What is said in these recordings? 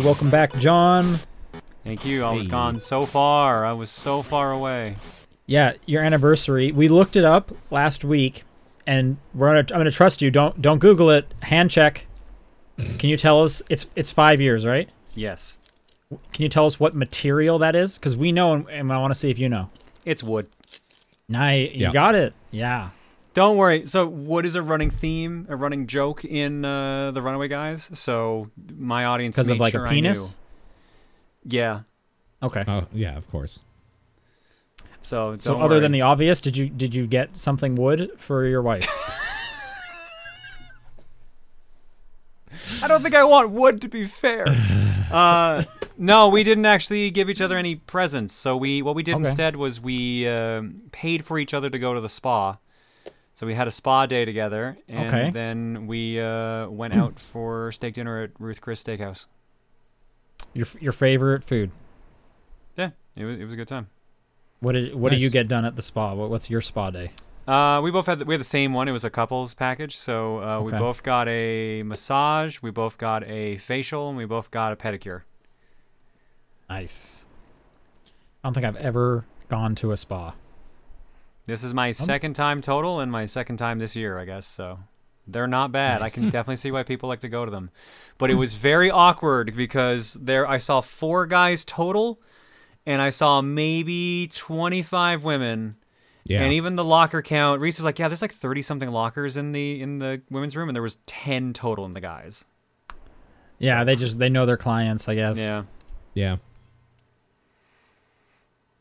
Hey. Hey, welcome back, Jon. Thank you. I was Hey. gone so far. I was so far away. Yeah, your anniversary. We looked it up last week, and we're gonna. I'm gonna trust you. Don't don't Google it. Hand check. Can you tell us? It's it's five years, right? Yes. Can you tell us what material that is? Because we know, and, and I want to see if you know. It's wood. Nice, you got it. Yeah. Don't worry. So what is a running theme, a running joke in uh, the Runaway Guys. So my audience Because of made like sure a I knew. penis. Yeah. Okay. Oh yeah, of course. So so don't other than the obvious, did you did you get something wood for your wife? I don't think I want wood to be fair. uh, no, we didn't actually give each other any presents. So we what we did Okay. instead was we um paid for each other to go to the spa. So we had a spa day together, and Okay. then we uh, went out for steak dinner at Ruth Chris Steakhouse. your your favorite food. Yeah, it was it was a good time. What did what do you get done at the spa? What, what's your spa day? Uh, we both had the, we had the same one. It was a couples package. So uh, we both got a massage, we both got a facial, and we both got a pedicure. Nice. I don't think I've ever gone to a spa. This is my second time total and my second time this year, I guess. So they're not bad. I can definitely see why people like to go to them. But it was very awkward because there I saw four guys total and I saw maybe 25 women. Yeah. And even the locker count, Reese was like, "Yeah, there's like 30 something lockers in the in the women's room and there was 10 total in the guys." Yeah, they just they know their clients, I guess. Yeah. yeah.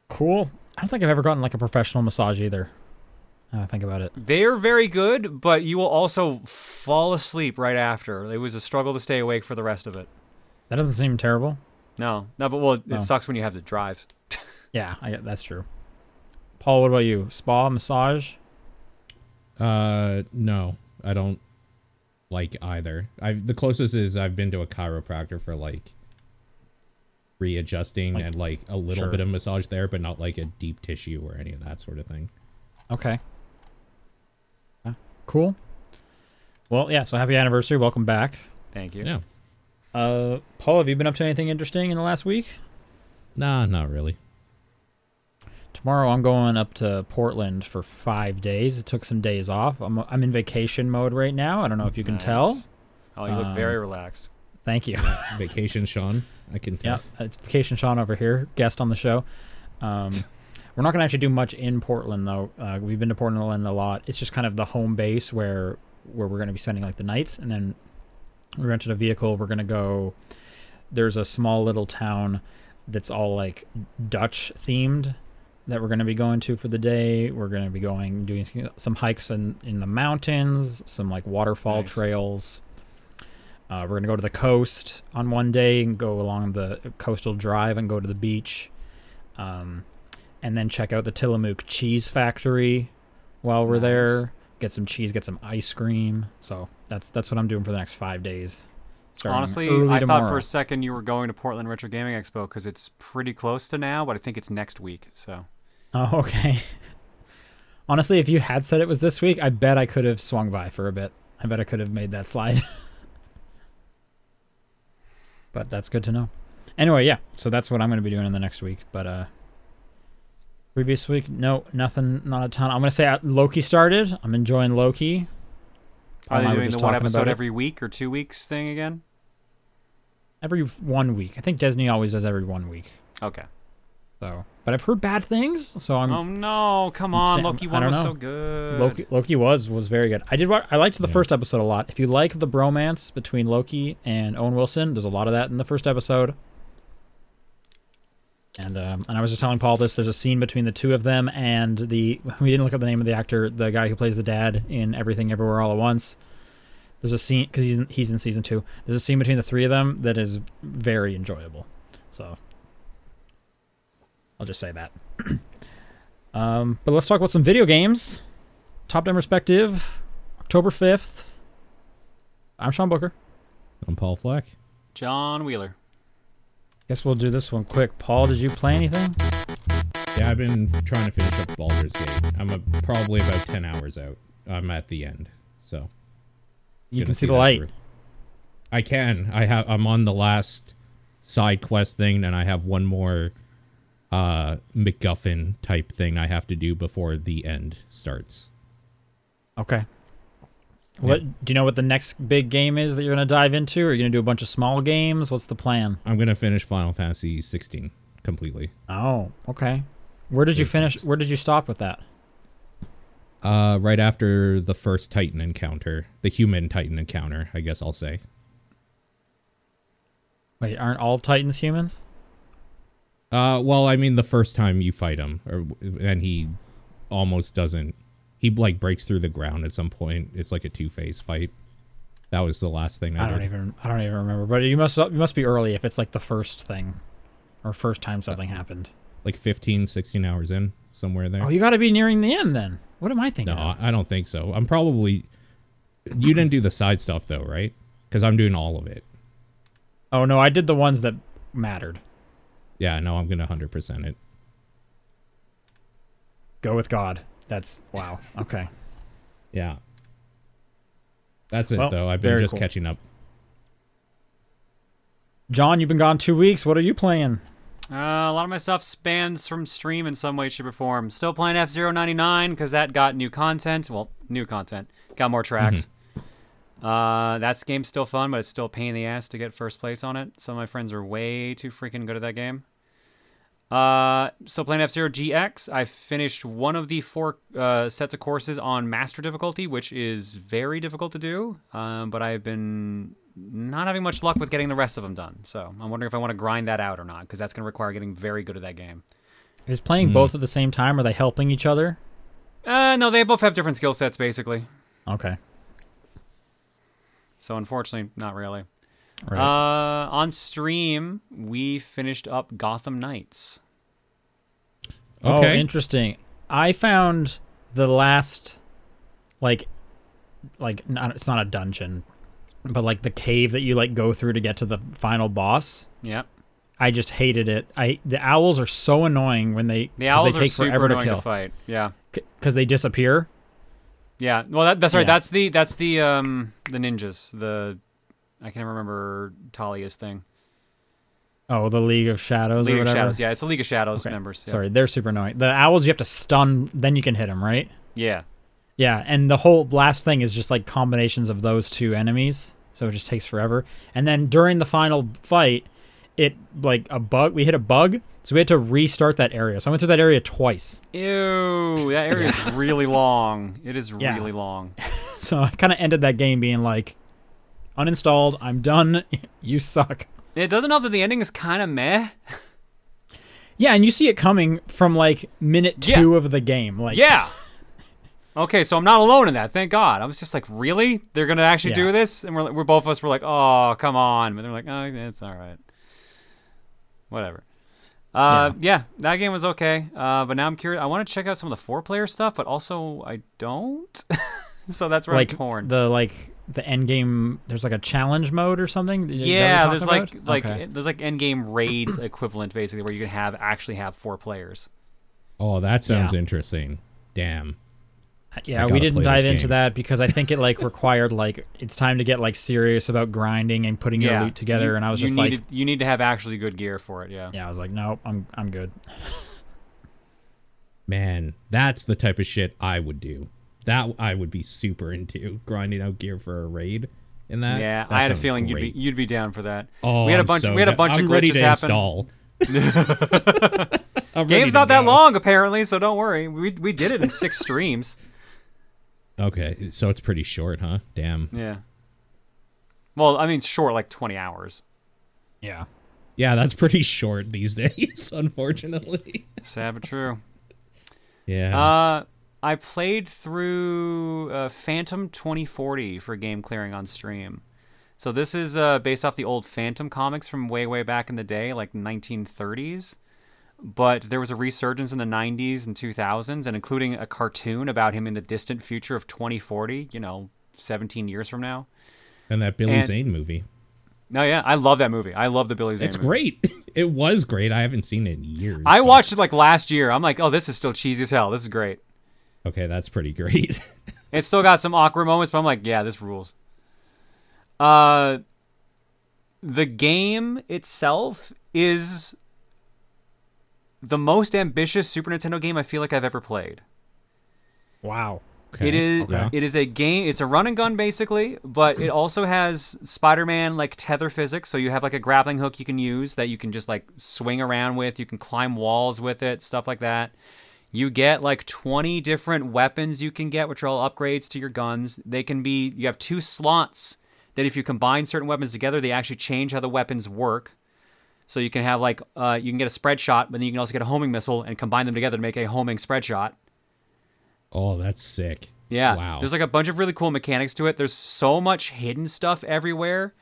Cool. I don't think I've ever gotten like a professional massage either. I think about it. They're very good, but you will also fall asleep right after. It was a struggle to stay awake for the rest of it. That doesn't seem terrible. No, no, but well, it No. sucks when you have to drive. Yeah, I, that's true. Paul, what about you? Spa, massage? Uh, no, I don't like either. I've the closest is I've been to a chiropractor for like readjusting Like- and like a little sure. bit of massage there, but not like a deep tissue or any of that sort of thing. Okay. Yeah, Cool. Well, yeah. So happy anniversary. Welcome back. Thank you. Yeah. Uh, Paul, have you been up to anything interesting in the last week? Nah, not really. Tomorrow I'm going up to Portland for five days. It took some days off. I'm I'm in vacation mode right now. I don't know if you can tell. Oh, you look very Um, relaxed. Thank you. Vacation, Sean. I can Yeah, it's Vacation Sean over here, guest on the show. Um, we're not going to actually do much in Portland though. Uh, we've been to Portland a lot. It's just kind of the home base where where we're going to be spending like the nights, and then we rented a vehicle. We're going to go. There's a small little town that's all like Dutch themed that we're going to be going to for the day. We're going to be going doing some hikes in in the mountains, some like waterfall Nice. trails. Uh, we're gonna go to the coast on one day and go along the coastal drive and go to the beach, um, and then check out the Tillamook Cheese Factory while we're Nice. there. Get some cheese, get some ice cream. So that's that's what I'm doing for the next five days. Honestly, I thought for a second you were going to Portland Retro Gaming Expo because it's pretty close to now, but I think it's next week. So Oh, okay. Honestly, if you had said it was this week, I bet I could have swung by for a bit. I bet I could have made that slide. but that's good to know. Anyway, yeah. So that's what I'm going to be doing in the next week. But uh previous week, no, nothing, not a ton. I'm going to say uh, Loki started. I'm enjoying Loki. Are they were doing the one episode every week or two weeks thing again? every one week. I think Disney always does every one week. Okay. So, but I've heard bad things, so I'm oh no! Come on, saying- Loki one was know. so good. Loki, Loki was was very good. I did. wa- I liked the Yeah. first episode a lot. If you like the bromance between Loki and Owen Wilson, there's a lot of that in the first episode. And um, and I was just telling Paul this. There's a scene between the two of them and the we didn't look up the name of the actor, the guy who plays the dad in Everything Everywhere All at Once. There's a scene because he's in, he's in season two. There's a scene between the three of them that is very enjoyable. So I'll just say that. um, but let's talk about some video games. Top down perspective, October fifth. I'm Sean Booker. I'm Paul Fleck. Jon Wheeler. Guess we'll do this one quick. Paul, did you play anything? Yeah, I've been trying to finish up Baldur's Gate. I'm a, probably about 10 hours out. I'm at the end, so. You can see the light. through. I can. I have. I'm on the last side quest thing, and I have one more uh MacGuffin type thing I have to do before the end starts. Okay. What do you know? What the next big game is that you're gonna dive into? Are you gonna do a bunch of small games? What's the plan? I'm gonna finish Final Fantasy 16 completely. Oh, okay. Where did you finish? Where did you stop with that? Uh, right after the first Titan encounter, the human Titan encounter, I guess I'll say. Wait, aren't all Titans humans? Uh, well, I mean, the first time you fight him, or and he almost doesn't. He like breaks through the ground at some point. It's like a two phase fight. That was the last thing I, I don't did. even. I don't even remember. But you must. You must be early if it's like the first thing, or first time something happened. Like 15, 16 hours in, somewhere there. Oh, you got to be nearing the end then. What am I thinking? no, of? I don't think so. I'm probably. You didn't do the side stuff though, right? Because I'm doing all of it. Oh no, I did the ones that mattered. Yeah, no, I'm gonna hundred percent it. Go with God. That's wow. Okay. Yeah. That's it Well, though. I've been just cool. catching up. Jon, you've been gone two weeks. What are you playing? Uh, a lot of my stuff spans from stream in some way, shape, or form. Still playing F 99 because that got new content. Well, new content. Got more tracks. Uh, that game's still fun, but it's still a pain in the ass to get first place on it. Some of my friends are way too freaking good at that game. Uh, still playing F Zero GX. I finished one of the four uh, sets of courses on Master difficulty, which is very difficult to do. Um, but I've been not having much luck with getting the rest of them done. So I'm wondering if I want to grind that out or not, because that's going to require getting very good at that game. Is playing both at the same time? Are they helping each other? Uh, no, they both have different skill sets, basically. Okay. So unfortunately, not really. Right. Uh, on stream, we finished up Gotham Knights. Oh, interesting. I found the last, like, like not, it's not a dungeon, but like the cave that you like go through to get to the final boss. Yep. I just hated it. I the owls are so annoying when they The 'cause owls they are take super forever to annoying to, kill fight. Yeah. because they disappear. Yeah. Well, that, that's right. Yeah. That's the that's the um the ninjas. The I can't remember Talia's thing. Oh, the League of Shadows or League of. Shadows. Yeah, it's the League of Shadows Okay. members. Yeah. Sorry, they're super annoying. The owls you have to stun, then you can hit them, right? Yeah. Yeah, and the whole last thing is just like combinations of those two enemies, so it just takes forever. And then during the final fight, it like a bug. We hit a bug, so we had to restart that area. So I went through that area twice. Ew. That area is really long. It is Yeah. really long. So I kind of ended that game being like, uninstalled. I'm done. you suck. It doesn't help that the ending is kind of meh. Yeah, and you see it coming from like minute Yeah. two of the game. Like, Yeah. Okay, so I'm not alone in that. Thank God. I was just like, really? They're gonna actually Yeah. do this? And we're we're both of us were like, oh, come on. But they're like, oh, it's all right. Whatever. Uh, yeah. that game was okay. Uh, but now I'm curious. I want to check out some of the four player stuff, but also I don't. so that's where like I'm torn. the like the end game. There's like a challenge mode or something. Is yeah, there's talking like about? like Okay. there's like end game raids equivalent basically where you can have actually have four players. Oh, that sounds Yeah. interesting. Damn. Yeah, we didn't dive into that because I think it like required like it's time to get like serious about grinding and putting your yeah, loot together, You- and I was just needed, like, you need to have actually good gear for it. Yeah. yeah, I was like, nope, I'm I'm good. Man, that's the type of shit I would do. That I would be super into grinding out gear for a raid. In that, Yeah, That I had a feeling great. you'd be you'd be down for that. Oh, we had a I'm bunch. so we had a bunch I'm of ready glitches to happen. install. I'm Game's to not that long apparently, so don't worry. We we did it in six streams. Okay, so it's pretty short, huh? Damn. Yeah. Well, I mean, short like twenty hours. Yeah, Yeah, that's pretty short these days, unfortunately. Sad but true. Yeah. Uh, I played through uh, Phantom 2040 for game clearing on stream. So this is uh, based off the old Phantom comics from way way back in the day, like 1930s. But there was a resurgence in the 90s and 2000s, and including a cartoon about him in the distant future of 2040. You know, 17 years from now. and that Billy and- Zane movie. No, yeah, I love that movie. I love the Billy Zane. It's movie. great. It was great. I haven't seen it in years. I but- watched it like last year. I'm like, oh, this is still cheesy as hell. This is great. Okay, that's pretty great. It's still got some awkward moments, but I'm like, yeah, this rules. Uh, the game itself is the most ambitious Super Nintendo game I feel like I've ever played. Wow. Okay, It is okay. it is a game. It's a run and gun basically, but it also has Spider-Man like tether physics. So you have like a grappling hook you can use that you can just like swing around with. You can climb walls with it, stuff like that. You get like 20 different weapons you can get, which are all upgrades to your guns. They can be you have two slots that if you combine certain weapons together, they actually change how the weapons work. So you can have like uh, you can get a spread shot, but then you can also get a homing missile and combine them together to make a homing spread shot. Oh, that's sick. Yeah. Wow. There's like a bunch of really cool mechanics to it. There's so much hidden stuff everywhere.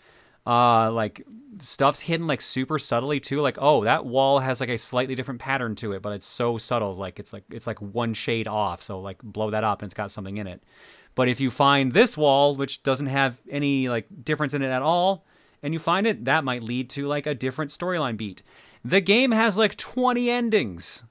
Uh like stuff's hidden like super subtly too. Like, oh, that wall has like a slightly different pattern to it, but it's so subtle. Like it's like it's like one shade off. So like blow that up and it's got something in it. But if you find this wall, which doesn't have any like difference in it at all, and you find it, that might lead to like a different storyline beat. The game has like 20 endings.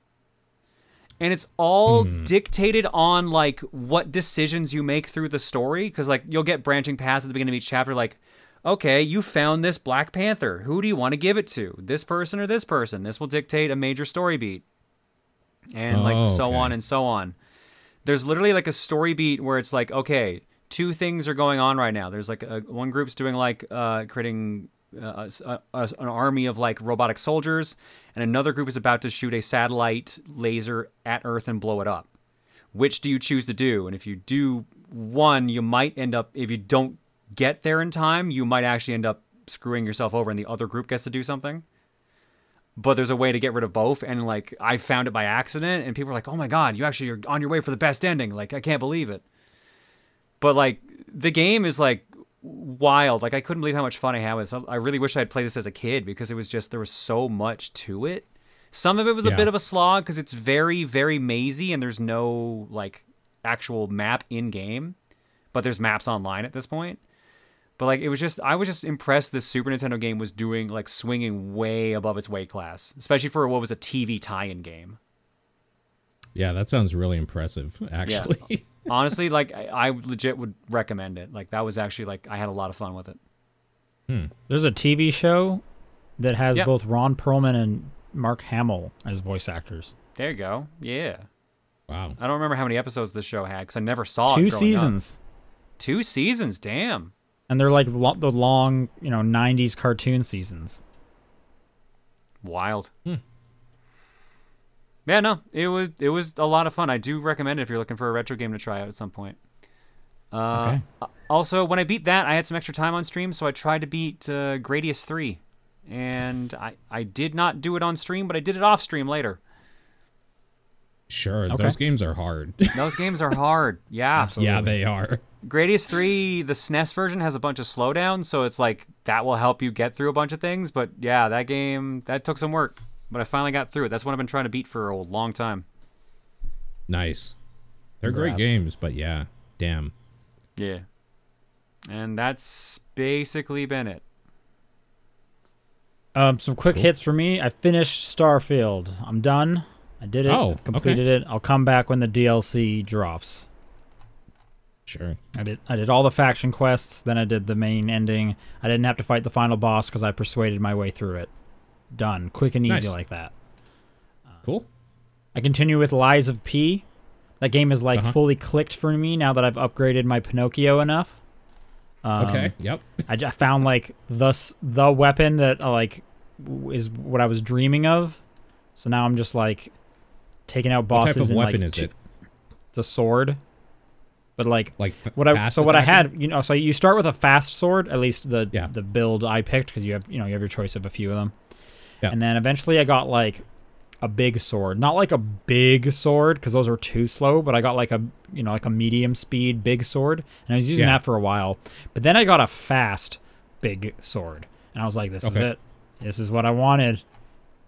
And it's all hmm. dictated on like what decisions you make through the story because like you'll get branching paths at the beginning of each chapter like okay you found this black panther. Who do you want to give it to? This person or this person? This will dictate a major story beat. And like Oh, so okay. on and so on. There's literally like a story beat where it's like okay two things are going on right now. There's like a, one group's doing like uh creating uh, a, a- an army of like robotic soldiers and another group is about to shoot a satellite laser at earth and blow it up. Which do you choose to do? And if you do one you might end up if you don't get there in time you might actually end up screwing yourself over and the other group gets to do something. But there's a way to get rid of both and like i found it by accident and people are like oh my god you actually are on your way for the best ending. Like i can't believe it but like the game is like wild. Like i couldn't believe how much fun i had with it. I really wish i had played this as a kid because it was just there was so much to it. Some of it was a bit of a slog because it's very very mazy and there's no like actual map in game but there's maps online at this point. But like it was just I was just impressed this Super Nintendo game was doing like swinging way above its weight class, especially for what was a TV tie-in game. Yeah, that sounds really impressive, actually. Honestly, like I, I legit would recommend it. Like that was actually like I had a lot of fun with it. Hmm. There's a TV show that has Yep. both Ron Perlman and Mark Hamill as voice actors. There you go. Yeah. wow. I don't remember how many episodes this show had because I never saw it. Two growing up. seasons. Two seasons. Damn. And they're like lo- the long, you know, 90s cartoon seasons. Wild. Yeah, no, it was it was a lot of fun. I do recommend it if you're looking for a retro game to try out at some point. Uh, Okay. Also, when I beat that, I had some extra time on stream, so I tried to beat uh, Gradius three, and I I did not do it on stream, but I did it off stream later. Sure, Okay. those games are hard. Those games are hard. Yeah. yeah, they are. Gradius 3, the SNES version has a bunch of slowdowns, so it's like that will help you get through a bunch of things. But yeah, that game that took some work, but I finally got through it. That's what I've been trying to beat for a long time. Nice. They're great games, but yeah, damn. Yeah, and that's basically been it. Um, some quick Cool. hits for me. I finished Starfield. I'm done. I did it. Oh, okay. completed it. I'll come back when the DLC drops. Sure. I did. I did all the faction quests. Then I did the main ending. I didn't have to fight the final boss because I persuaded my way through it. Done. Quick and easy Nice. like that. Cool. I continue with Lies of P. That game is like Uh-huh. fully clicked for me now that I've upgraded my Pinocchio enough. Um, Okay. Yep. I found like the the weapon that uh, like w- is what I was dreaming of. So now I'm just like taking out bosses. What type of weapon like, is two- it? It's a sword. But like Like f- what I so what I had, you know, so you start with a fast sword, at least the Yeah. the build I picked because you have you know you have your choice of a few of them. Yeah. And then eventually I got like a big sword, not like a big sword because those are too slow, but I got like a you know like a medium speed big sword, and I was using Yeah. that for a while. But then I got a fast big sword, and I was like, this is it. This is what I wanted.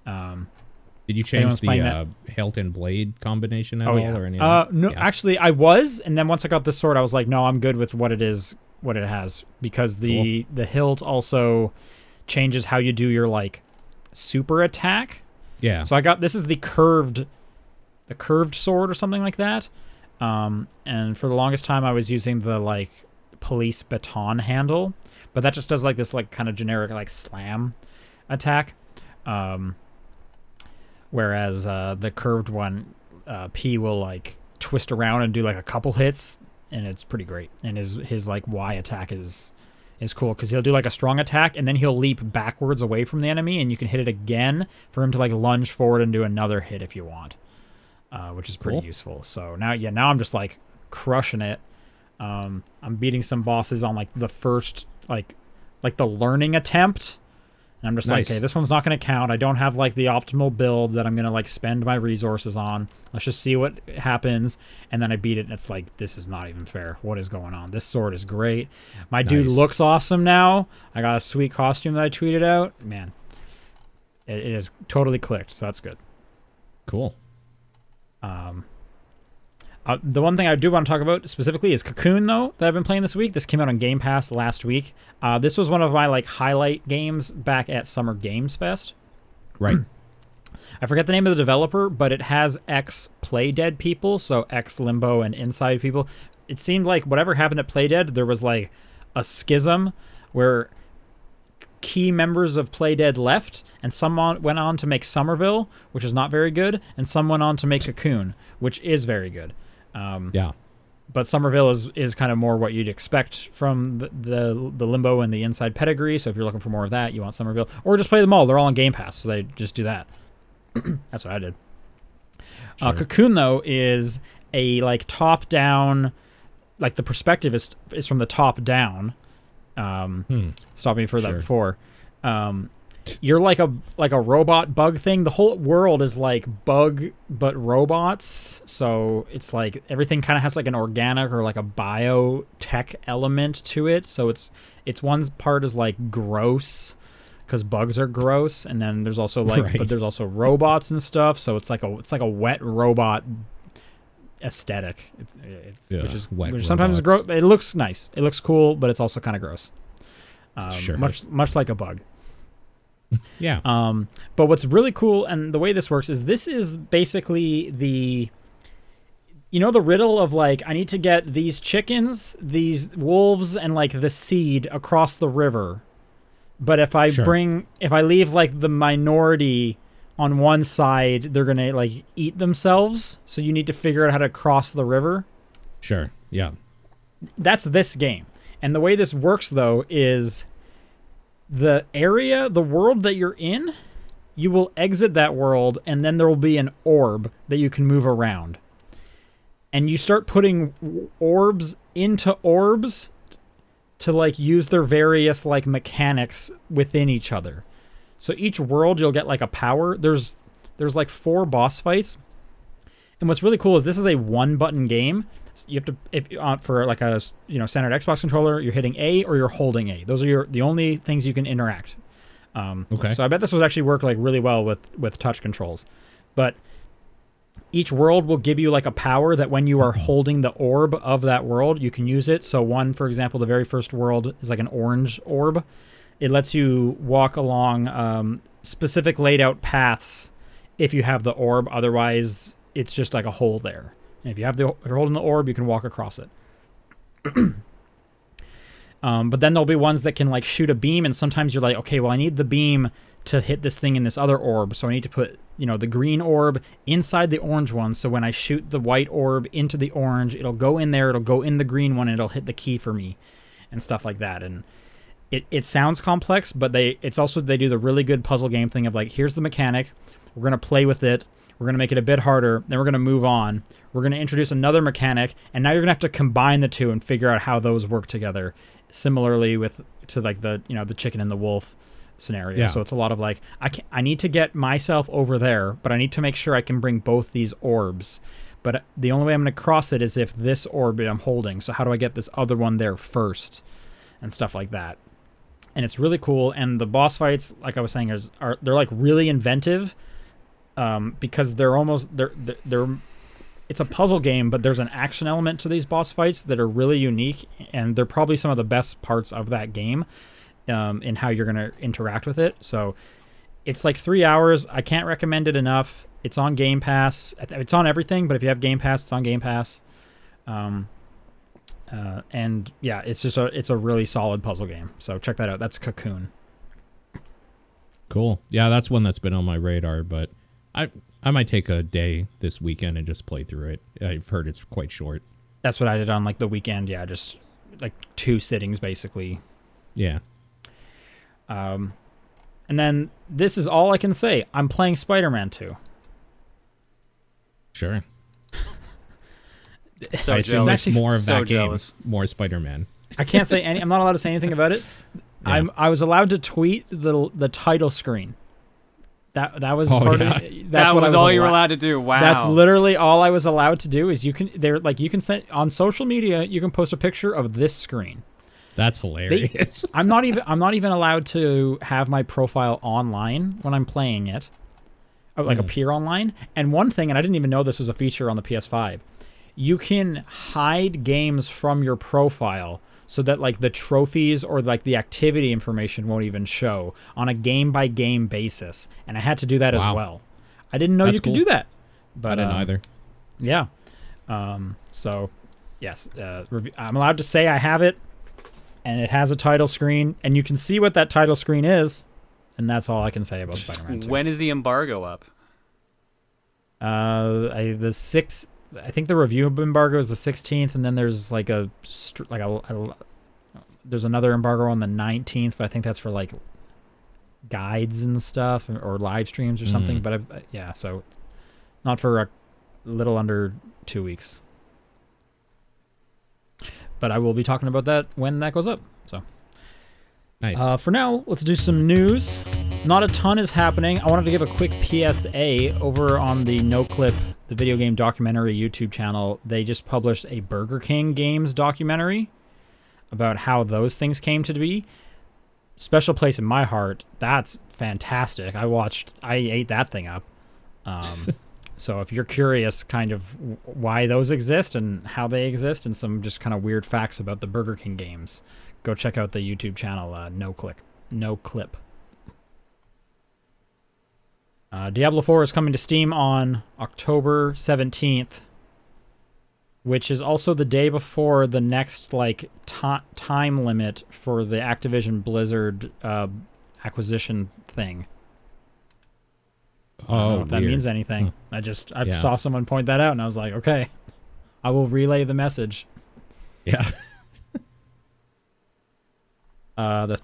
Um, Did you change the uh, hilt and blade combination at oh all, yeah. or any? uh, no, Yeah. actually, I was, and then once I got this sword, I was like, no, I'm good with what it is, what it has, because the the hilt also changes how you do your like super attack. yeah. So I got this is the curved, the curved sword or something like that. Um, and for the longest time, I was using the like police baton handle, but that just does like this like kind of generic like slam attack. Um, whereas uh, the curved one, uh, P will like twist around and do like a couple hits, and it's pretty great. And his his like Y attack is is cool because he'll do like a strong attack and then he'll leap backwards away from the enemy, and you can hit it again for him to like lunge forward and do another hit if you want, uh, which is pretty Cool. useful. So now, yeah, now I'm just like crushing it. Um, I'm beating some bosses on like the first like like the learning attempt. And I'm just Nice. like, okay, this one's not going to count. I don't have like the optimal build that I'm going to like spend my resources on. Let's just see what happens. And then I beat it, and it's like, this is not even fair. What is going on? This sword is great. My dude looks awesome now. I got a sweet costume that I tweeted out. Man, it, it is totally clicked, so that's good. Cool. Um, uh, the one thing I do want to talk about specifically is Cocoon, though, that I've been playing this week. This came out on Game Pass last week. Uh, this was one of my like highlight games back at Summer Games Fest. Right. I forget the name of the developer, but it has ex Playdead people, so ex Limbo and Inside people. It seemed like whatever happened at Playdead, there was like a schism where key members of Playdead left, and some went on to make Somerville, which is not very good, and some went on to make Cocoon, which is very good. Um, yeah. but Somerville is is kind of more what you'd expect from the, the the Limbo and the Inside pedigree. So if you're looking for more of that, you want Somerville, or just play them all. They're all on Game Pass, so they just do that. That's what I did. Uh, Cocoon though is a like top down, like the perspective is is from the top down. Um, Hmm. stop me for that before. Um, you're like a like a robot bug thing. The whole world is like bug but robots. So it's like everything kind of has like an organic or like a biotech element to it. So it's it's one part is like gross because bugs are gross, and then there's also like Right. but there's also robots and stuff. So it's like a it's like a wet robot aesthetic. It's, it's, Yeah, which is wet which sometimes gross. It looks nice. It looks cool, but it's also kind of gross. Um, Sure. Much much like a bug. Yeah. Um, but what's really cool and the way this works is this is basically the you know the riddle of like I need to get these chickens, these wolves, and like the seed across the river. But if I Sure. bring if I leave like the minority on one side, they're gonna like eat themselves. So you need to figure out how to cross the river Sure. Yeah. that's this game. And the way this works though is the area, the world that you're in, you will exit that world and then there will be an orb that you can move around. And you start putting orbs into orbs to like use their various like mechanics within each other. So each world you'll get like a power. There's there's like four boss fights. And what's really cool is this is a one button game. You have to if uh, for like a you know standard Xbox controller, you're hitting A or you're holding A. Those are your the only things you can interact. Um, Okay. So I bet this was actually work like really well with with touch controls, but each world will give you like a power that when you are holding the orb of that world, you can use it. So one, for example, the very first world is like an orange orb. It lets you walk along um, specific laid out paths if you have the orb. Otherwise, it's just like a hole there. And if you have the if you're holding the orb, you can walk across it. um, but then there'll be ones that can like shoot a beam, and sometimes you're like, okay, well, I need the beam to hit this thing in this other orb, so I need to put you know the green orb inside the orange one. So when I shoot the white orb into the orange, it'll go in there, it'll go in the green one, and it'll hit the key for me, and stuff like that. And it, it sounds complex, but they it's also they do the really good puzzle game thing of like here's the mechanic, we're gonna play with it, we're gonna make it a bit harder, then we're gonna move on, we're gonna introduce another mechanic, and now you're gonna have to combine the two and figure out how those work together. Similarly with to like the you know the chicken and the wolf scenario. Yeah. So it's a lot of like I can I need to get myself over there, but I need to make sure I can bring both these orbs. But uh, the only way I'm going to cross it is if this orb I'm holding. So how do I get this other one there first, and stuff like that. And it's really cool. And the boss fights, like I was saying, is are they're like really inventive, um, because they're almost they're they're. it's a puzzle game, but there's an action element to these boss fights that are really unique, and they're probably some of the best parts of that game um, in how you're going to interact with it. So it's like three hours. I can't recommend it enough. It's on Game Pass. It's on everything, but if you have Game Pass, it's on Game Pass. Um, Uh, and yeah, it's just a it's a really solid puzzle game. So check that out. That's Cocoon. Cool. Yeah, that's one that's been on my radar, but I I might take a day this weekend and just play through it. I've heard it's quite short. That's what I did on like the weekend. Yeah, just like two sittings basically. Yeah. Um, and then this is all I can say. I'm playing Spider-Man 2. Sure. So I assume jealous. it's more of So that game, more Spider-Man. I can't say any. I'm not allowed to say anything about it. Yeah. I'm. I was allowed to tweet the the title screen. That that was Oh, part yeah. of. That's that what was, I was all you were allowed to do. Wow. That's literally all I was allowed to do. Is you can they're like you can send on social media. You can post a picture of this screen. That's hilarious. I'm not even. I'm not even allowed to have my profile online when I'm playing it, like Hmm. appear online. And one thing, and I didn't even know this was a feature on the PS5. You can hide games from your profile so that like the trophies or like the activity information won't even show on a game by game basis. And I had to do that as well. I didn't know That's you could cool. do that. I But didn't um, either. yeah. Um, so, yes, uh, rev- I'm allowed to say I have it, and it has a title screen, and you can see what that title screen is, and that's all I can say about Spider-Man 2. When is the embargo up? Uh, I, the six, I think the review embargo is the 16th, and then there's like a like a, a there's another embargo on the 19th, but I think that's for like guides and stuff or, live streams or something. Mm. But I, yeah, so not for a little under two weeks. But I will be talking about that when that goes up. So Nice. uh, for now, let's do some news. Not a ton is happening. I wanted to give a quick PSA over on the NoClip, the video game documentary YouTube channel. They just published a Burger King games documentary about how those things came to be. Special place in my heart. That's fantastic. I watched. I ate that thing up. Um, so if you're curious, kind of why those exist and how they exist, and some just kind of weird facts about the Burger King games, go check out the YouTube channel. Uh, no click, NoClip. Uh, Diablo 4 is coming to Steam on October 17th, which is also the day before the next like ti time limit for the Activision Blizzard uh, acquisition thing. I don't know oh, if that means anything. Huh. I just I Yeah. saw someone point that out and I was like, okay, I will relay the message. Yeah. Uh, the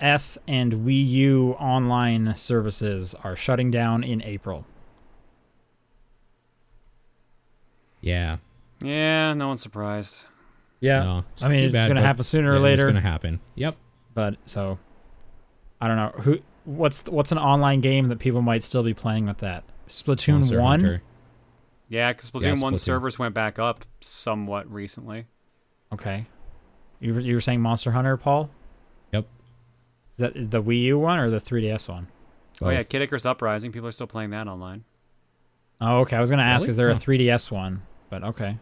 3DS and Wii U online services are shutting down in April. Yeah. Yeah, no one's surprised. Yeah, No, it's I mean it's bad, gonna happen sooner or later. It's gonna happen. Yep. But so, I don't know who. What's what's an online game that people might still be playing with that? Splatoon Monster one. Hunter. Yeah, because Splatoon Yeah, 1 Splatoon. servers went back up somewhat recently. Okay. You were, you were saying Monster Hunter, Paul? Yep. Is that is the Wii U one or the 3DS one? Oh, yeah, Both. Kid Icarus Uprising. People are still playing that online. Oh, okay. I was gonna ask, Really? is there a 3DS one? But okay.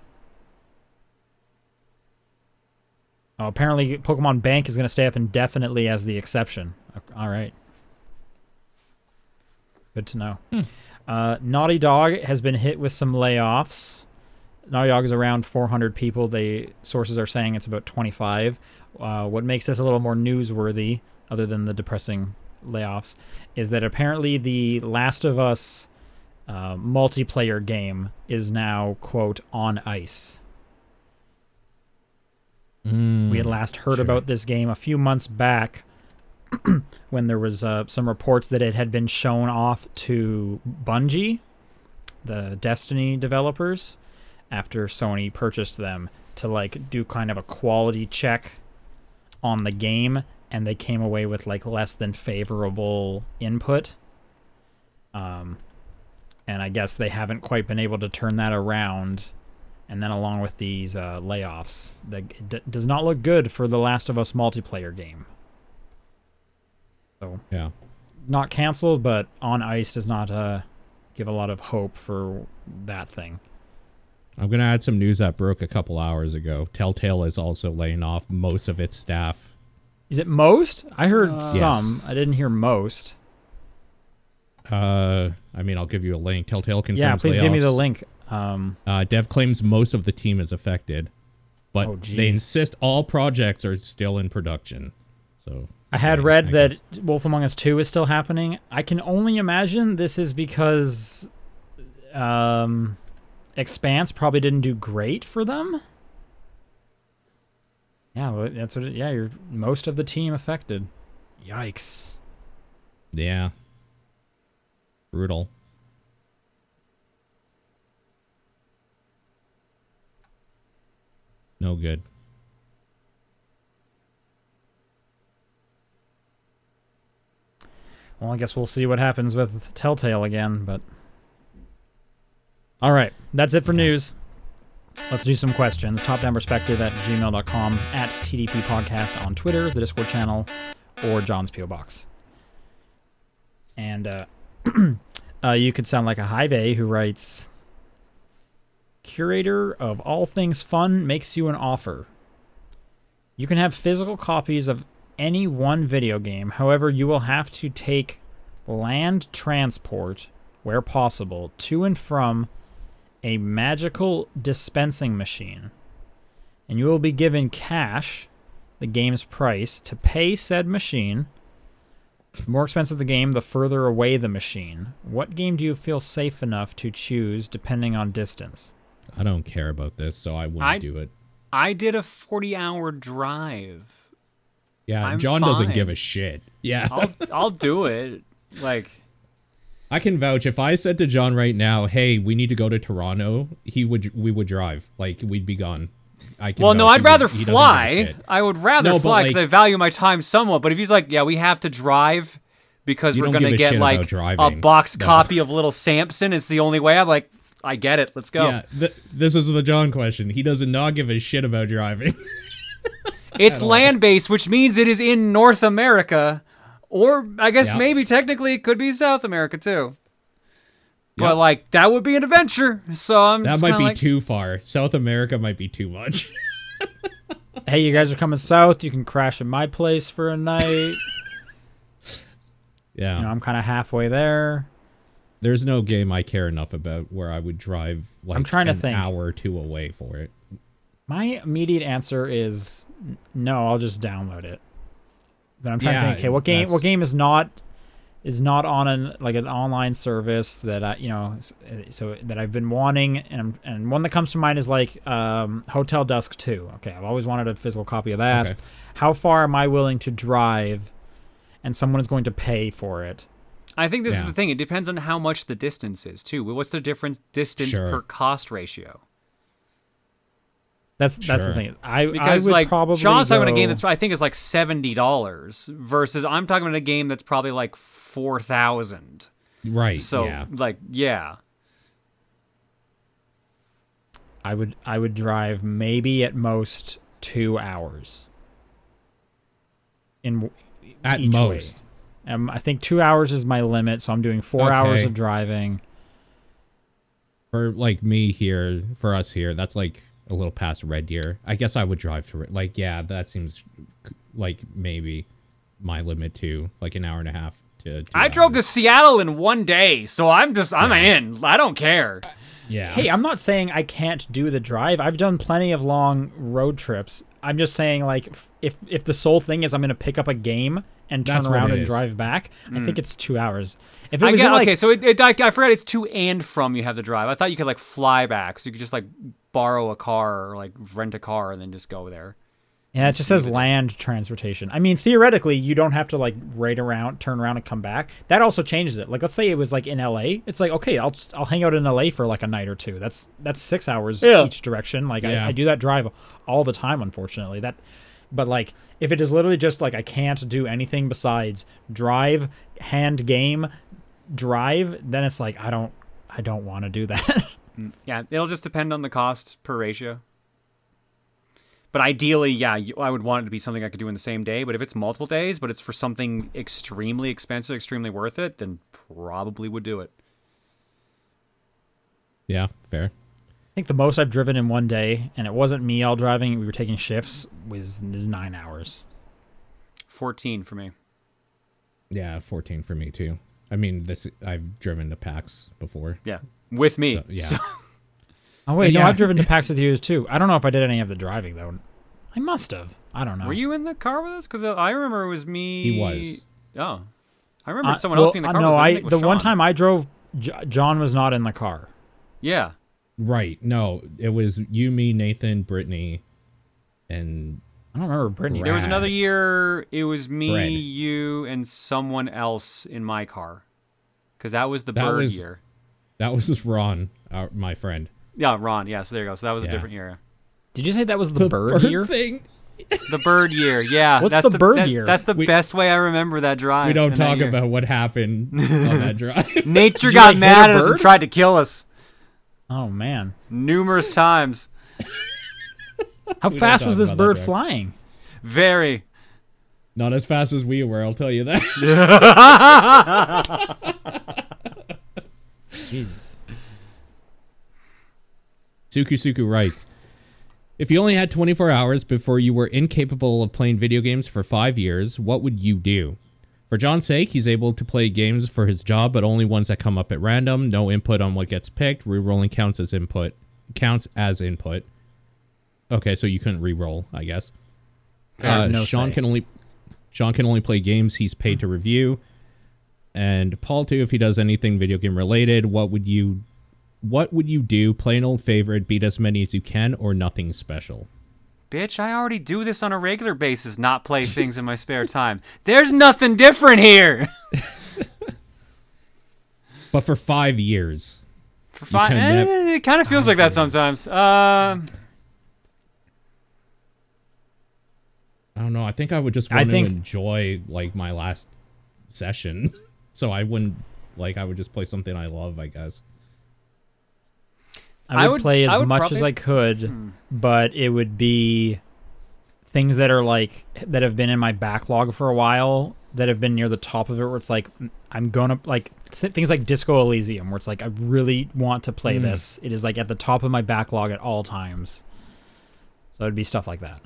Oh, apparently Pokemon Bank is gonna stay up indefinitely as the exception. All right. Good to know. Hmm. Uh, Naughty Dog has been hit with some layoffs. Naughty Dog is around 400 people. They sources are saying it's about 25. Uh, what makes this a little more newsworthy, other than the depressing layoffs, is that apparently the Last of Us uh, multiplayer game is now quote on ice. Mm, We had last heard about this game a few months back when there was uh, some reports that it had been shown off to Bungie, the Destiny developers, after Sony purchased them to like do kind of a quality check on the game and they came away with like less than favorable input. Um and I guess they haven't quite been able to turn that around and then along with these uh, layoffs, that d- does not look good for the Last of Us multiplayer game. So Yeah. not canceled, but on ice does not uh, give a lot of hope for that thing. I'm gonna add some news that broke a couple hours ago. Telltale is also laying off most of its staff. Is it most? I heard Uh, some. I didn't hear most. Uh, I mean, I'll give you a link. Telltale confirms. yeah, please give me the link. Um, Uh, Dev claims most of the team is affected, but Oh, they insist all projects are still in production. So I had yeah, read I that Wolf Among Us 2 is still happening. I can only imagine this is because um, Expanse probably didn't do great for them. Yeah, well, that's what. It, yeah, you're most of the team affected. Yikes! Yeah. Brutal. No good. Well, I guess we'll see what happens with Telltale again. But all right, that's it for Yeah. news. Let's do some questions. Top down perspective at gmail.com, at TDP Podcast on Twitter, the Discord channel, or Jon's P.O. Box. And uh, uh, you could sound like a Hive who writes Curator of all things fun makes you an offer. You can have physical copies of any one video game. However, you will have to take land transport, where possible, to and from a magical dispensing machine. And you will be given cash, the game's price, to pay said machine. The more expensive the game, the further away the machine. What game do you feel safe enough to choose depending on distance? I don't care about this, so I wouldn't I- do it. I did a 40 hour drive. Yeah, I'm Jon doesn't give a shit. Yeah. I'll I'll do it. Like I can vouch if I said to Jon right now, "Hey, we need to go to Toronto," he would we would drive. Like we'd be gone. I can Well, no, I'd he rather he doesn't give a fly. I would rather No, fly because like- I value my time somewhat. But if he's like, yeah, we have to drive because we're gonna a get like a box No. copy of Little Samson, it's the only way. I'm like, I get it. Let's go. Yeah, th- this is the Jon question. He does not give a shit about driving. It's land based, which means it is in North America, or I guess Yeah. maybe technically it could be South America too. But Yep. like that would be an adventure. So I'm that just might be like, too far. South America might be too much. Hey, you guys are coming south. You can crash at my place for a night. yeah. You know, I'm kind of halfway there. There's no game I care enough about where I would drive like I'm trying to an think. hour or two away for it. My immediate answer is no. I'll just download it. But I'm trying to think. Okay, what game? What game is not is not on an like an online service that I you know s- uh, so that I've been wanting and and one that comes to mind is like um, Hotel Dusk Two. Okay, I've always wanted a physical copy of that. Okay. How far am I willing to drive, and someone is going to pay for it? I think this is the thing. It depends on how much the distance is too. What's the difference distance Sure. per cost ratio? That's that's the thing. I Because I would like probably Sean's talking about a game go- that's I think is like seventy dollars versus I'm talking about a game that's probably like four thousand. Right. So yeah. like yeah, I would I would drive maybe at most two hours. In At most. Um, I think two hours is my limit, so I'm doing four hours of driving. For like me here, for us here, that's like a little past Red Deer. I guess I would drive to it. Like, yeah, that seems like maybe my limit too. Like an hour and a half to. Two I drove to. Seattle in one day, so I'm just I'm Yeah. in. I don't care. Yeah. Hey, I'm not saying I can't do the drive. I've done plenty of long road trips. I'm just saying, like, if if the sole thing is I'm going to pick up a game and turn That's around and is. drive back, I think mm. it's two hours. If it I was get, in, like, okay, so it, it, I, I forgot it's to and from you have to drive. I thought you could like fly back, so you could just like borrow a car or like rent a car and then just go there. Yeah, it just says land transportation. I mean, theoretically, you don't have to like right around, turn around, and come back. That also changes it. Like, let's say it was like in LA. It's like, okay, I'll I'll hang out in LA for like a night or two. That's that's six hours Yeah. each direction. Like, Yeah. I, I do that drive all the time. Unfortunately, that. But like, if it is literally just like I can't do anything besides drive, hand game, drive, then it's like I don't I don't want to do that. Mm, yeah, it'll just depend on the cost per ratio. But ideally, yeah, I would want it to be something I could do in the same day. But if it's multiple days, but it's for something extremely expensive, extremely worth it, then probably would do it. Yeah. Fair. I think the most I've driven in one day, and it wasn't me all driving. We were taking shifts. Was is nine hours. 14 for me. Yeah. 14 for me too. I mean, this I've driven to PAX before. Yeah. With me. So, yeah. So- Oh wait, no, Yeah. I've driven to PAX with you too. I don't know if I did any of the driving though. I must have. I don't know. Were you in the car with us? Because I remember it was me. He was. Oh, I remember Uh, someone well, else being in the uh, car. No, with us, but I didn't think it the was one time I drove, J- Jon was not in the car. Yeah. Right. No, it was you, me, Nathan, Brittany, and I don't remember Brittany. There was another year. It was me, Bread. you, and someone else in my car. Because that was the That bird was- year. that was just Ron, our, my friend. Yeah, Ron. Yeah, so there you go. So that was a different year. Did you say that was the, bird, year? thing. The bird year. Yeah. What's that's the bird that's, year? That's the We- best way I remember that drive. We don't talk about what happened on that drive. Nature got like, mad at us and tried to kill us Oh man, numerous times. how don't fast was this bird flying? Very. Not as fast as we were, I'll tell you that. Jesus. Suku Suku writes If you only had 24 hours before you were incapable of playing video games for five years, what would you do? For Jon's sake, he's able to play games for his job, but only ones that come up at random. No input on what gets picked. Rerolling counts as input. Counts as input. Okay, so you couldn't reroll, I guess. Uh, no Sean say. can only Sean can only play games he's paid to review. And Paul too, if he does anything video game related, what would you what would you do? Play an old favorite, beat as many as you can, or nothing special? Bitch, I already do this on a regular basis, not play things in my spare time. There's nothing different here. But for five years. For five, kinda eh, nev- it kind of feels like that sometimes. Uh, I don't know. I think I would just I want think- to enjoy like my last session. So I wouldn't like I would just play something I love, I guess. I would, I would- play as would much probably- as I could, Hmm. but it would be things that are like that have been in my backlog for a while that have been near the top of it where it's like I'm gonna like things like Disco Elysium where it's like I really want to play Mm. this. It is like at the top of my backlog at all times. So it'd be stuff like that.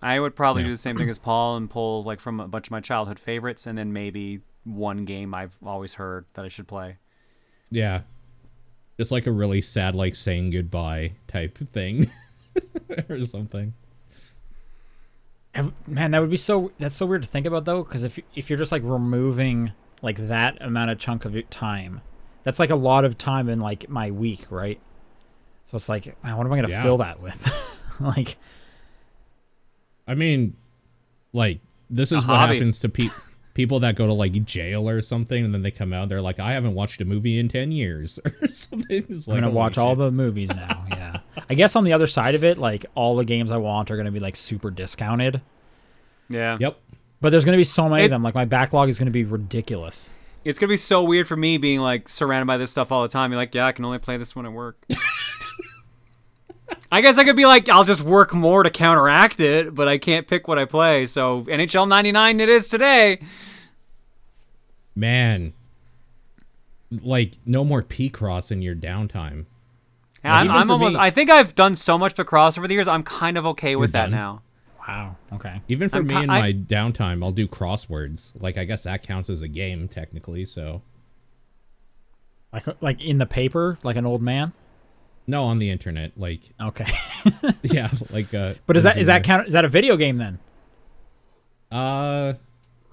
I would probably Yeah. do the same thing as Paul and pull like from a bunch of my childhood favorites, and then maybe one game I've always heard that I should play. Yeah. Just like a really sad like saying goodbye type thing. or something. Man, that would be so. That's so weird to think about though, because if if you're just like removing like that amount of chunk of time, that's like a lot of time in like my week, right? So it's like, man, what am I gonna Yeah. fill that with? like, I mean, like this is what hobby. happens to pe- people that go to like jail or something, and then they come out. They're like, I haven't watched a movie in ten years or something. It's I'm like, gonna holy watch all the movies now. Yeah, I guess on the other side of it, like all the games I want are gonna be like super discounted. Yeah. Yep. But there's gonna be so many It- of them. Like my backlog is gonna be ridiculous. It's gonna be so weird for me being like surrounded by this stuff all the time. You're like, yeah, I can only play this one at work. I guess I could be like, I'll just work more to counteract it, but I can't pick what I play. So NHL 99 it is today. Man. Like no more Picross in your downtime. And I'm, I'm almost. me- I think I've done so much Picross over the years. I'm kind of okay with that done? now. Wow. Okay. Even for I'm me ki- in I- my downtime, I'll do crosswords. Like I guess that counts as a game technically. So Like like in the paper, like an old man. No, on the internet, like Okay. yeah, like uh. But is that is that count? Is that a video game then? Uh,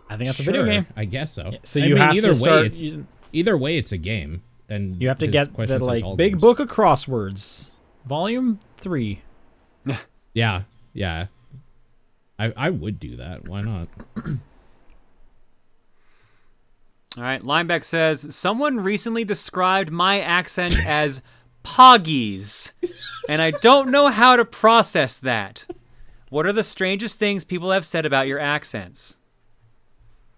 I think that's a video game. I guess so. So I you mean, have either to way, start it's using. either way, it's a game, and You have to get the like big games. book of crosswords, volume three. Yeah, yeah. I I would do that. Why not? All right. Lineback says someone recently described my accent as poggies, and I don't know how to process that. What are the strangest things people have said about your accents?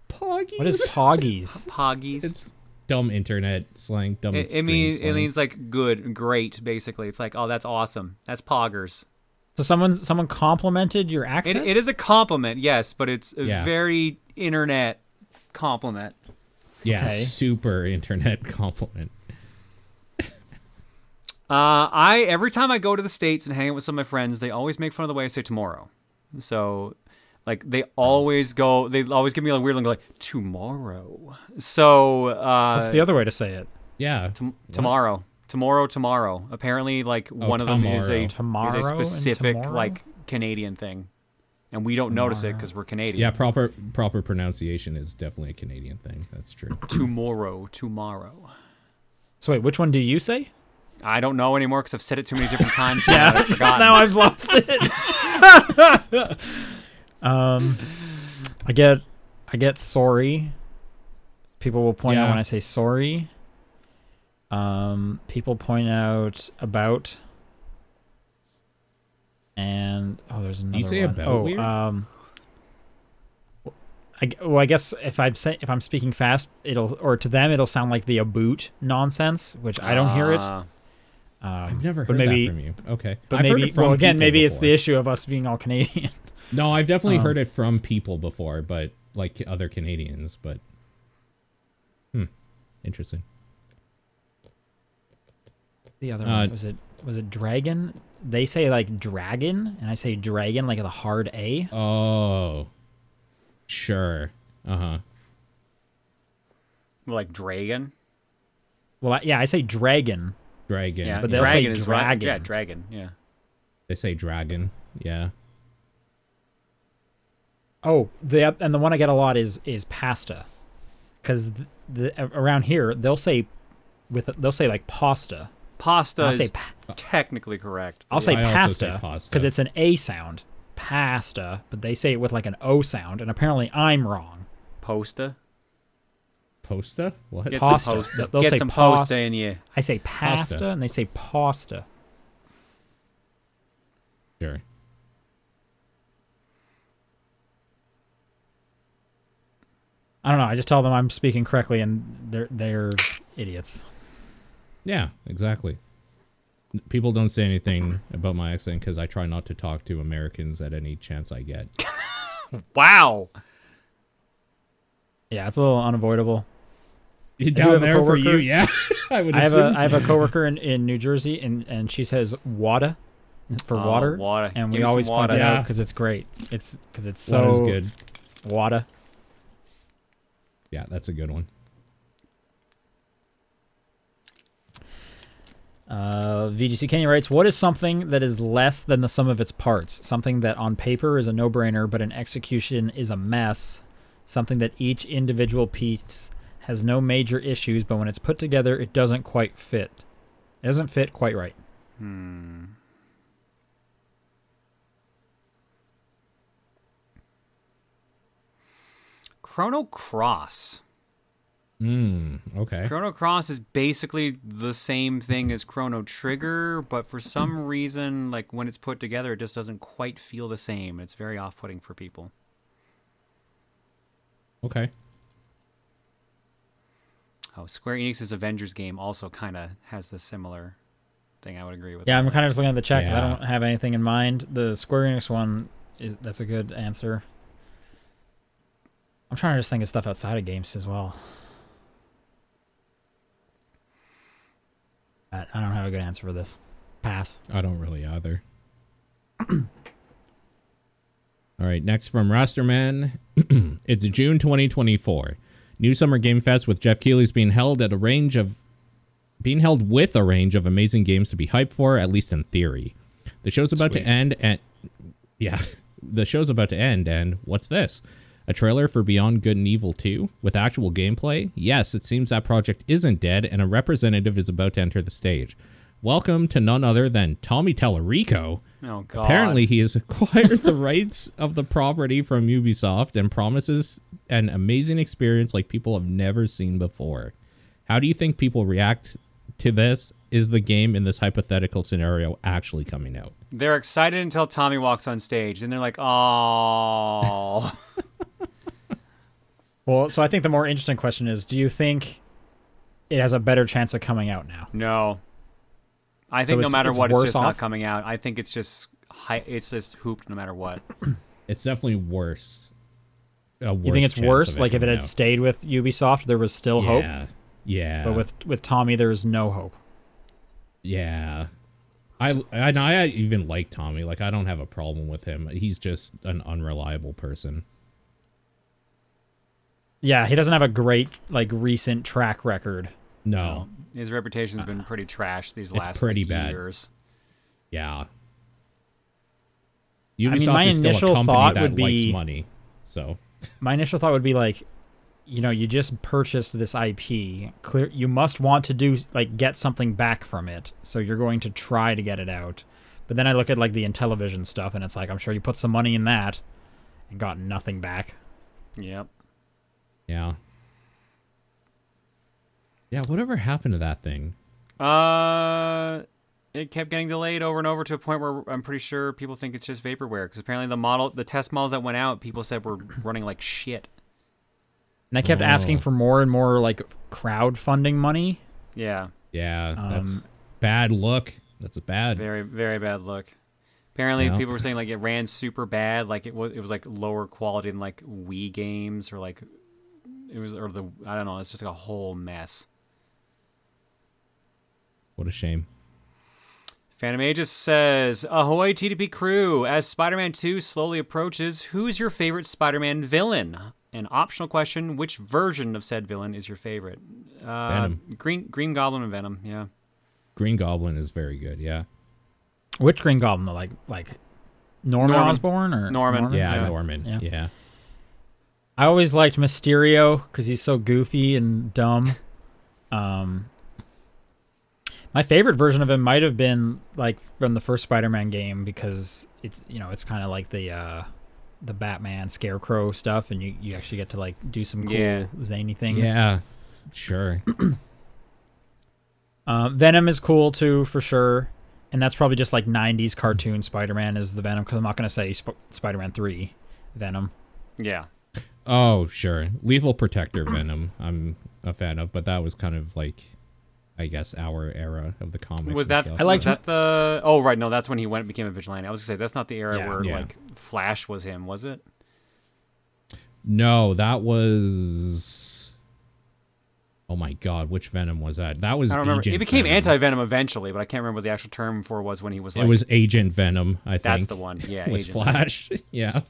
Poggies. What is poggies? Poggies. It's dumb internet slang. Dumb. It, it stream means it means like good, great. Basically, it's like, oh, that's awesome. That's poggers. so someone someone complimented your It, accent. it is a compliment, yes, but it's a Yeah. very internet compliment. yeah, okay. super internet compliment. Uh, I every time I go to the states and hang out with some of my friends, they always make fun of the way I say tomorrow. So, like they always go, they always give me a weird look, like tomorrow. So, uh, What's the other way to say it? Yeah. tom- tomorrow, Tomorrow, tomorrow. Apparently, like one of them is a Tomorrow is a specific like Canadian thing, and we don't notice it because we're Canadian. Yeah, proper proper pronunciation is definitely a Canadian thing. That's true. Tomorrow, tomorrow. So wait, which one do you say? I don't know anymore because I've said it too many different times. yeah, I've now I've lost it. um, I get, I get sorry. People will point out when I say sorry. Um, people point out about. And oh, there's another. you say one. about oh, weird? um. I, g- well, I guess if I'm say, if I'm speaking fast, it'll or to them it'll sound like the about nonsense, which I don't hear it. Uh, Um, I've never but heard maybe, that from you. Okay, But I've heard maybe, it from well, again, people maybe it's the issue of us being all Canadian. No, I've definitely Um, heard it from people before, but like other Canadians. But hmm, interesting. The other Uh, one was it was it dragon? They say like dragon, and I say dragon like the hard A. Oh, sure. Uh huh. like dragon. Well, I, yeah, I say dragon. Dragon. Yeah, But they'll say dragon is right. dragon. Yeah, dragon. Yeah. They say dragon. Yeah. Oh, the and the one I get a lot is is pasta, because the, the around here they'll say with they'll say like pasta. Pasta I'll say is pa- technically correct. I'll say I pasta pasta. because it's an A sound, pasta, but they say it with like an O sound, and apparently I'm wrong. Posta. Posta? What? Get Pasta. some posta. They'll Get say some pasta. posta in you. I say pasta, Pasta. and they say pasta. Sure. I don't know. I just tell them I'm speaking correctly, and they're they're idiots. Yeah, exactly. People don't say anything about my accent because I try not to talk to Americans at any chance I get. Wow. Yeah, it's a little unavoidable. Down have a there for you, coworker- yeah. I would I have assume a I have a coworker in, in New Jersey, and and she says "wada" for Oh, water, water. and Give we always point water. it out because it's great. It's because it's That is so good. "wada." Yeah, that's a good one. Uh, VGC Kenya writes, "What is something that is less than the sum of its parts? Something that on paper is a no-brainer, but in execution is a mess. Something that each individual piece has no major issues, but when it's put together, it doesn't quite fit. It doesn't fit quite right." Hmm. Chrono Cross. Mm, okay. Chrono Cross is basically the same thing as Chrono Trigger, but for some reason, like when it's put together, it just doesn't quite feel the same. It's very off-putting for people. Okay. Oh, Square Enix's Avengers game also kind of has the similar thing. I would agree with. Yeah, I'm kind of just looking at the chat 'cause I don't have anything in mind. The Square Enix one is that's a good answer. I'm trying to just think of stuff outside of games as well. I I don't have a good answer for this. Pass. I don't really either. All right, next from Rasterman. it's June 2024. New Summer Game Fest with Jeff Keighley's being held at a range of being held with a range of amazing games to be hyped for, at least in theory. The show's about to end and yeah, the show's about to end and what's this? A trailer for Beyond Good and Evil 2 with actual gameplay? Yes, it seems that project isn't dead and a representative is about to enter the stage. Welcome to none other than Tommy Tallarico. Oh God. Apparently, he has acquired the rights of the property from Ubisoft and promises an amazing experience like people have never seen before. How do you think people react to this? Is the game in this hypothetical scenario actually coming out? they're excited until Tommy walks on stage, and they're like, "Oh." Well, so I think the more interesting question is: Do you think it has a better chance of coming out now? No. I So think no it's- matter it's what, it's just off? not coming out. I think it's just hi- it's just hooped no matter what. It's definitely worse. A You think it's worse? of Like if it had out. stayed with Ubisoft, there was still hope, Yeah. Yeah. but with with Tommy, there's no hope. Yeah. I, I I even like Tommy. Like I don't have a problem with him. He's just an unreliable person. Yeah, he doesn't have a great like recent track record No. His reputation's been pretty trash these last pretty like, bad. years. Yeah. mean, Ubisoft my is still initial a company thought that would be- money. So My initial thought would be like, you know, you just purchased this IP. Clear, you must want to do like get something back from it. So you're going to try to get it out. But then I look at like the Intellivision stuff, and it's like I'm sure you put some money in that and got nothing back. Yep. yeah. Yeah, whatever happened to that thing? Uh, it kept getting delayed over and over to a point where I'm pretty sure people think it's just vaporware because apparently the model, the test models that went out, people said were running like shit. And I kept asking Oh. for more and more like crowdfunding money. Yeah, Yeah, Um, that's bad look. That's a bad. very very bad look. Apparently, Yeah. people were saying like it ran super bad, like it was it was like lower quality than like Wii games or like it was or the I don't know. It's just like a whole mess. What a shame. Phantom Aegis says, Ahoy TDP crew, as Spider Man 2 slowly approaches, who's your favorite Spider Man villain? An optional question, which version of said villain is your favorite? Uh, Venom. Green Green Goblin and Venom, yeah. Green Goblin is very good. Yeah. Which Green Goblin? Like like Norman, Norman. Osborn or Norman. Yeah, Yeah. Norman. Yeah. Yeah. I always liked Mysterio because he's so goofy and dumb. Um, my favorite version of him might have been like from the first Spider-Man game because it's you know it's kind of like the uh, the Batman Scarecrow stuff, and you, you actually get to like do some cool Yeah. zany things. Yeah. Sure. Um, Venom is cool too for sure, and that's probably just like '90s cartoon Spider-Man is the Venom because I'm not gonna say Sp- Spider-Man Three Venom. Yeah. Oh, sure. Lethal Protector Venom. I'm a fan of, but that was kind of like, I guess, our era of the comics. Was that. I like that the Oh right, no, that's when he went and became a vigilante. I was gonna say that's not the era Yeah. where Yeah. like Flash was him, was it? No, that was. Oh my God, which Venom was that? That was. I don't remember. Agent it became anti venom eventually, but I can't remember what the actual term for was when he was like it was Agent Venom. I think That's the one. Yeah, was Agent Venom. Flash. yeah.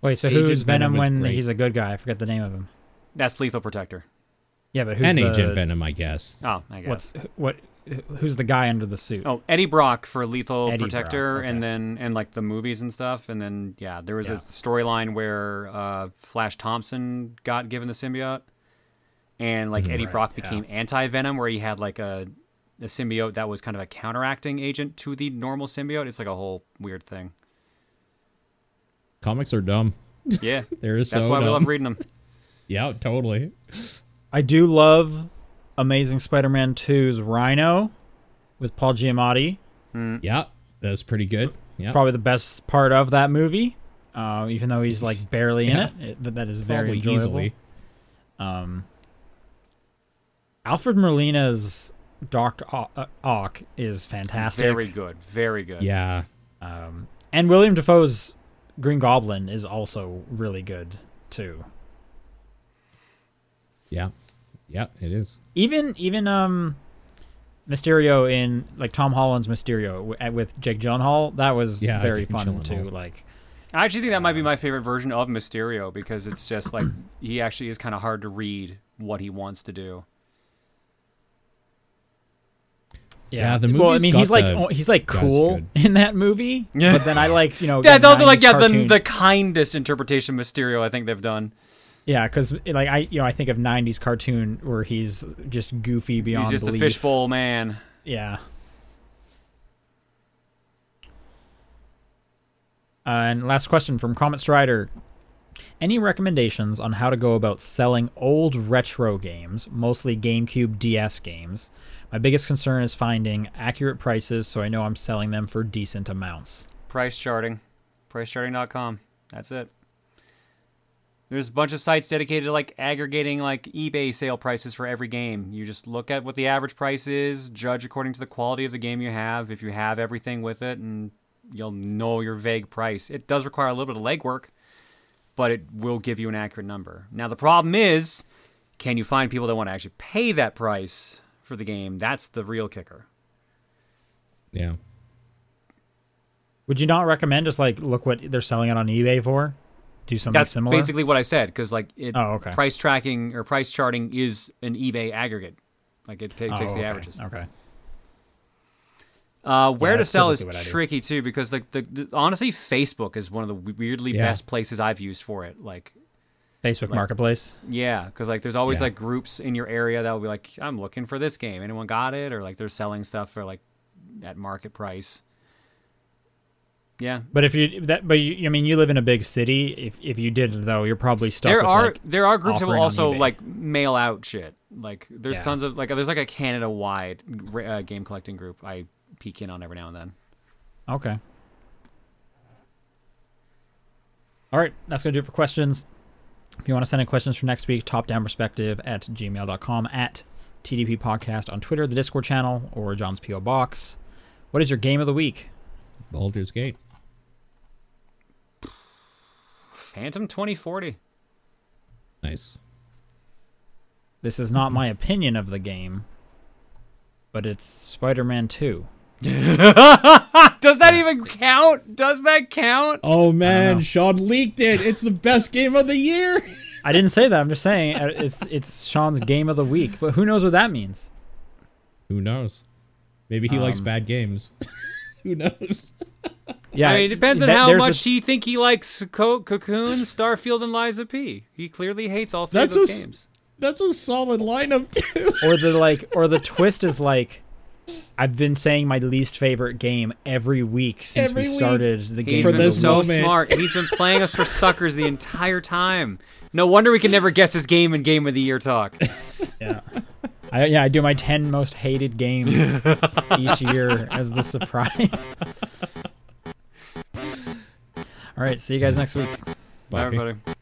Wait, so Agent who's Venom Venom when great. he's a good guy? I forget the name of him. That's Lethal Protector. Yeah, but who's and the, Agent Venom, I guess. Oh, I guess. What's what? Who's the guy under the suit? Oh, Eddie Brock for Lethal Eddie Protector, Brock, and then and like the movies and stuff, and then yeah, there was a storyline where uh, Flash Thompson got given the symbiote, and like Eddie Right, Brock yeah. became anti Venom, where he had like a a symbiote that was kind of a counteracting agent to the normal symbiote. It's like a whole weird thing. Comics are dumb. Yeah, They're that's so why we love reading them. Yeah, totally. I do love Amazing Spider-Man 2's Rhino with Paul Giamatti. Yeah, that's pretty good. Yeah, Probably the best part of that movie. Uh, even though he's like barely Yeah. in it, it, that- that is very probably enjoyable. easily. Um, Alfred Molina's Doc uh, Ock is fantastic. Very good, very good. Yeah, Um, and Willem Dafoe's Green Goblin is also really good too. Yeah, yeah. It is. Even even um, Mysterio in like Tom Holland's Mysterio w- with Jake Gyllenhaal, that was Yeah, very Jake fun too. Gyllenhaal. Like I actually think that might be my favorite version of Mysterio because it's just like he actually is kind of hard to read what he wants to do. Yeah, the movie. well, I mean, he's like the- he's like cool in that movie. Yeah. but then I like you know That's again, also like 90s yeah, the the kindest interpretation of Mysterio I think they've done. Yeah, because like I you know I think of '90s cartoon where he's just goofy beyond He's just belief. a fishbowl man. Yeah. Uh, and last question from Comet Strider. Any recommendations on how to go about selling old retro games, mostly GameCube DS games? My biggest concern is finding accurate prices so I know I'm selling them for decent amounts. Price charting. Pricecharting.com. That's it. There's a bunch of sites dedicated to like aggregating like eBay sale prices for every game. You just look at what the average price is, judge according to the quality of the game you have, if you have everything with it, and you'll know your vague price. It does require a little bit of legwork, but it will give you an accurate number. Now the problem is, can you find people that want to actually pay that price for the game? That's the real kicker. Yeah. Would you not recommend just like look what they're selling it on eBay for? Do something That's similar? basically what I said because like it, Oh, okay. price tracking or price charting is an eBay aggregate Like it ta- Oh, takes the okay, averages. Okay. Uh, where to sell is typically what I do. tricky too because like the, the honestly Facebook is one of the weirdly Yeah. best places I've used for it. Like Facebook Marketplace. yeah, because like there's always Yeah. like groups in your area that will be like I'm looking for this game. Anyone got it? Or like they're selling stuff for like at market price. Yeah, But if you that, but you, I mean, you live in a big city. If if you did though, you're probably stuck. there with, are like, there are groups that will also like mail out shit. Like there's Yeah. tons of like there's like a Canada wide uh, game collecting group I peek in on every now and then. Okay. All right, that's going to do it for questions. If you want to send in questions for next week, top down perspective at gmail.com, at TDP Podcast on Twitter, the Discord channel, or Jon's P.O. Box. What is your game of the week? Baldur's Gate. Phantom 2040. Nice. This is not my opinion of the game, but it's Spider Man 2. Does that even count? Does that count? Oh man, Sean leaked it. It's the best game of the year. I didn't say that. I'm just saying uh, it's it's Sean's game of the week, but who knows what that means? Who knows? Maybe he likes Um, bad games. Who knows? Yeah, I mean, it depends on that- how there's the- much he think he likes Co- Cocoon, Starfield, and Lies of P. He clearly hates all three That's of those s- games. That's a solid lineup too. or the like or the twist is like I've been saying my least favorite game every week since Every we week. started the game. He's For been this so moment. smart. He's been playing us for suckers the entire time. No wonder we can never guess his game in Game of the Year talk. Yeah. I, yeah, I do my 10 most hated games each year as the surprise. All right, see you guys next week. Bye. Everybody.